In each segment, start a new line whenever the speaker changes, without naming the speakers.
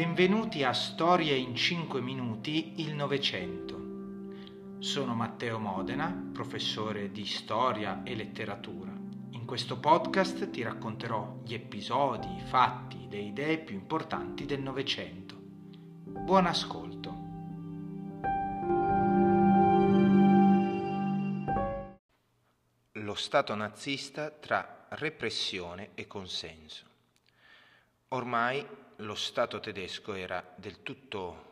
Benvenuti a Storie in 5 minuti il Novecento. Sono Matteo Modena, professore di storia e letteratura. In questo podcast ti racconterò gli episodi, i fatti, le idee più importanti del Novecento. Buon ascolto. Lo Stato nazista tra repressione e consenso. Ormai lo Stato tedesco era del tutto,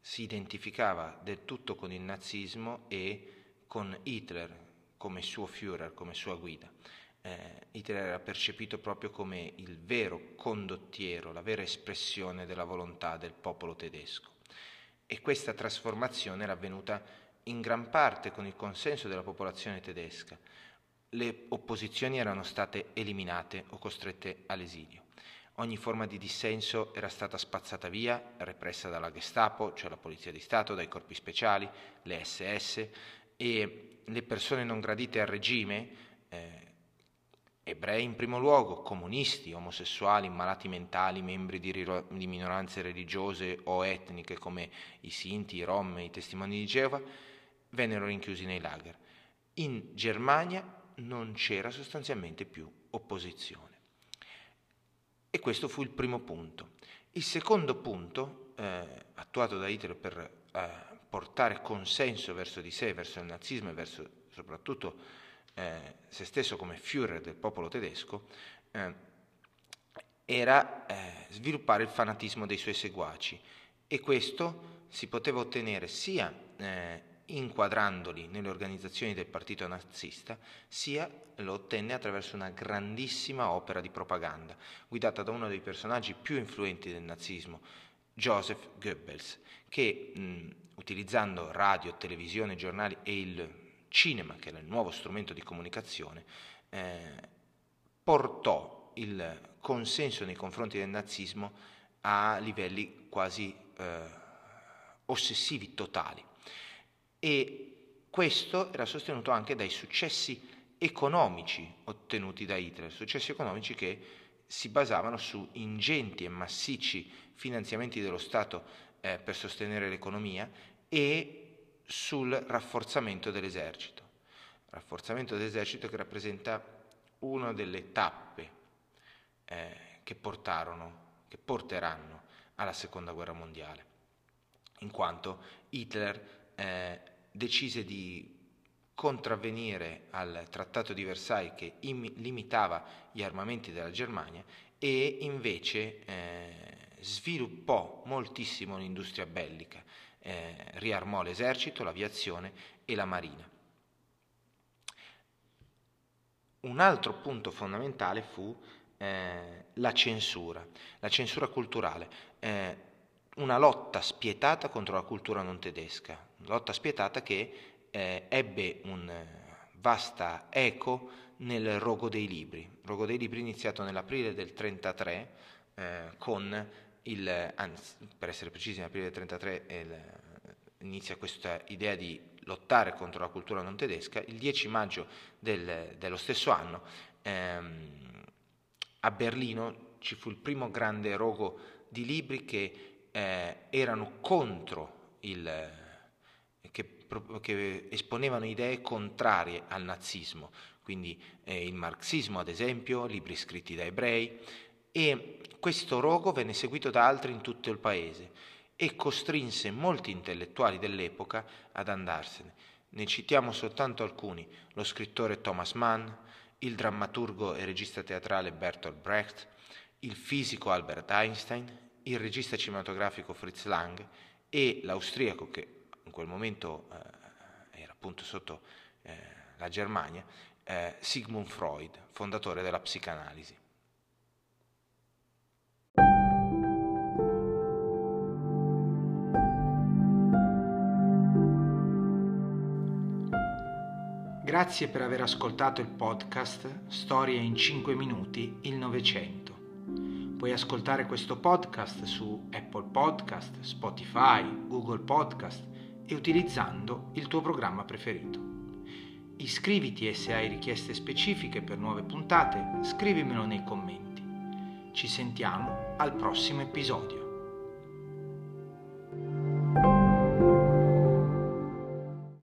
si identificava del tutto con il nazismo e con Hitler come suo Führer, come sua guida. Eh, Hitler era percepito proprio come il vero condottiero, la vera espressione della volontà del popolo tedesco. E questa trasformazione era avvenuta in gran parte con il consenso della popolazione tedesca. Le opposizioni erano state eliminate o costrette all'esilio. Ogni forma di dissenso era stata spazzata via, repressa dalla Gestapo, cioè la Polizia di Stato, dai corpi speciali, le SS e le persone non gradite al regime, eh, ebrei in primo luogo, comunisti, omosessuali, malati mentali, membri di, di, minoranze religiose o etniche come i Sinti, i Rom, i testimoni di Geova, vennero rinchiusi nei lager. In Germania non c'era sostanzialmente più opposizione. E questo fu il primo punto. Il secondo punto, eh, attuato da Hitler per eh, portare consenso verso di sé, verso il nazismo e verso soprattutto eh, se stesso come Führer del popolo tedesco, eh, era eh, sviluppare il fanatismo dei suoi seguaci e questo si poteva ottenere sia eh, inquadrandoli nelle organizzazioni del partito nazista, sia lo ottenne attraverso una grandissima opera di propaganda, guidata da uno dei personaggi più influenti del nazismo, Joseph Goebbels, che mh, utilizzando radio, televisione, giornali e il cinema, che era il nuovo strumento di comunicazione, eh, portò il consenso nei confronti del nazismo a livelli quasi eh, ossessivi totali e questo era sostenuto anche dai successi economici ottenuti da Hitler, successi economici che si basavano su ingenti e massicci finanziamenti dello Stato eh, per sostenere l'economia e sul rafforzamento dell'esercito. Rafforzamento dell'esercito che rappresenta una delle tappe eh, che portarono, che porteranno alla seconda guerra mondiale, in quanto Hitler eh, decise di contravvenire al Trattato di Versailles che im- limitava gli armamenti della Germania e invece eh, sviluppò moltissimo l'industria bellica, eh, riarmò l'esercito, l'aviazione e la marina. Un altro punto fondamentale fu eh, la censura, la censura culturale. Eh, una lotta spietata contro la cultura non tedesca, lotta spietata che eh, ebbe un eh, vasta eco nel Rogo dei Libri. Rogo dei Libri iniziato nell'aprile del 33 eh, con il, anzi, per essere precisi, nell'aprile del 33 il, inizia questa idea di lottare contro la cultura non tedesca, il 10 maggio del, dello stesso anno ehm, a Berlino ci fu il primo grande rogo di libri che eh, erano contro il, che, che, esponevano idee contrarie al nazismo, quindi eh, il marxismo ad esempio, libri scritti da ebrei, e questo rogo venne seguito da altri in tutto il paese e costrinse molti intellettuali dell'epoca ad andarsene. Ne citiamo soltanto alcuni, lo scrittore Thomas Mann, il drammaturgo e regista teatrale Bertolt Brecht, il fisico Albert Einstein, il regista cinematografico Fritz Lang e l'austriaco che in quel momento eh, era appunto sotto eh, la Germania, eh, Sigmund Freud, fondatore della psicanalisi. Grazie per aver ascoltato il podcast Storia in 5 minuti, il Novecento. Puoi ascoltare questo podcast su Apple Podcast, Spotify, Google Podcast e utilizzando il tuo programma preferito. Iscriviti e se hai richieste specifiche per nuove puntate, scrivimelo nei commenti. Ci sentiamo al prossimo episodio.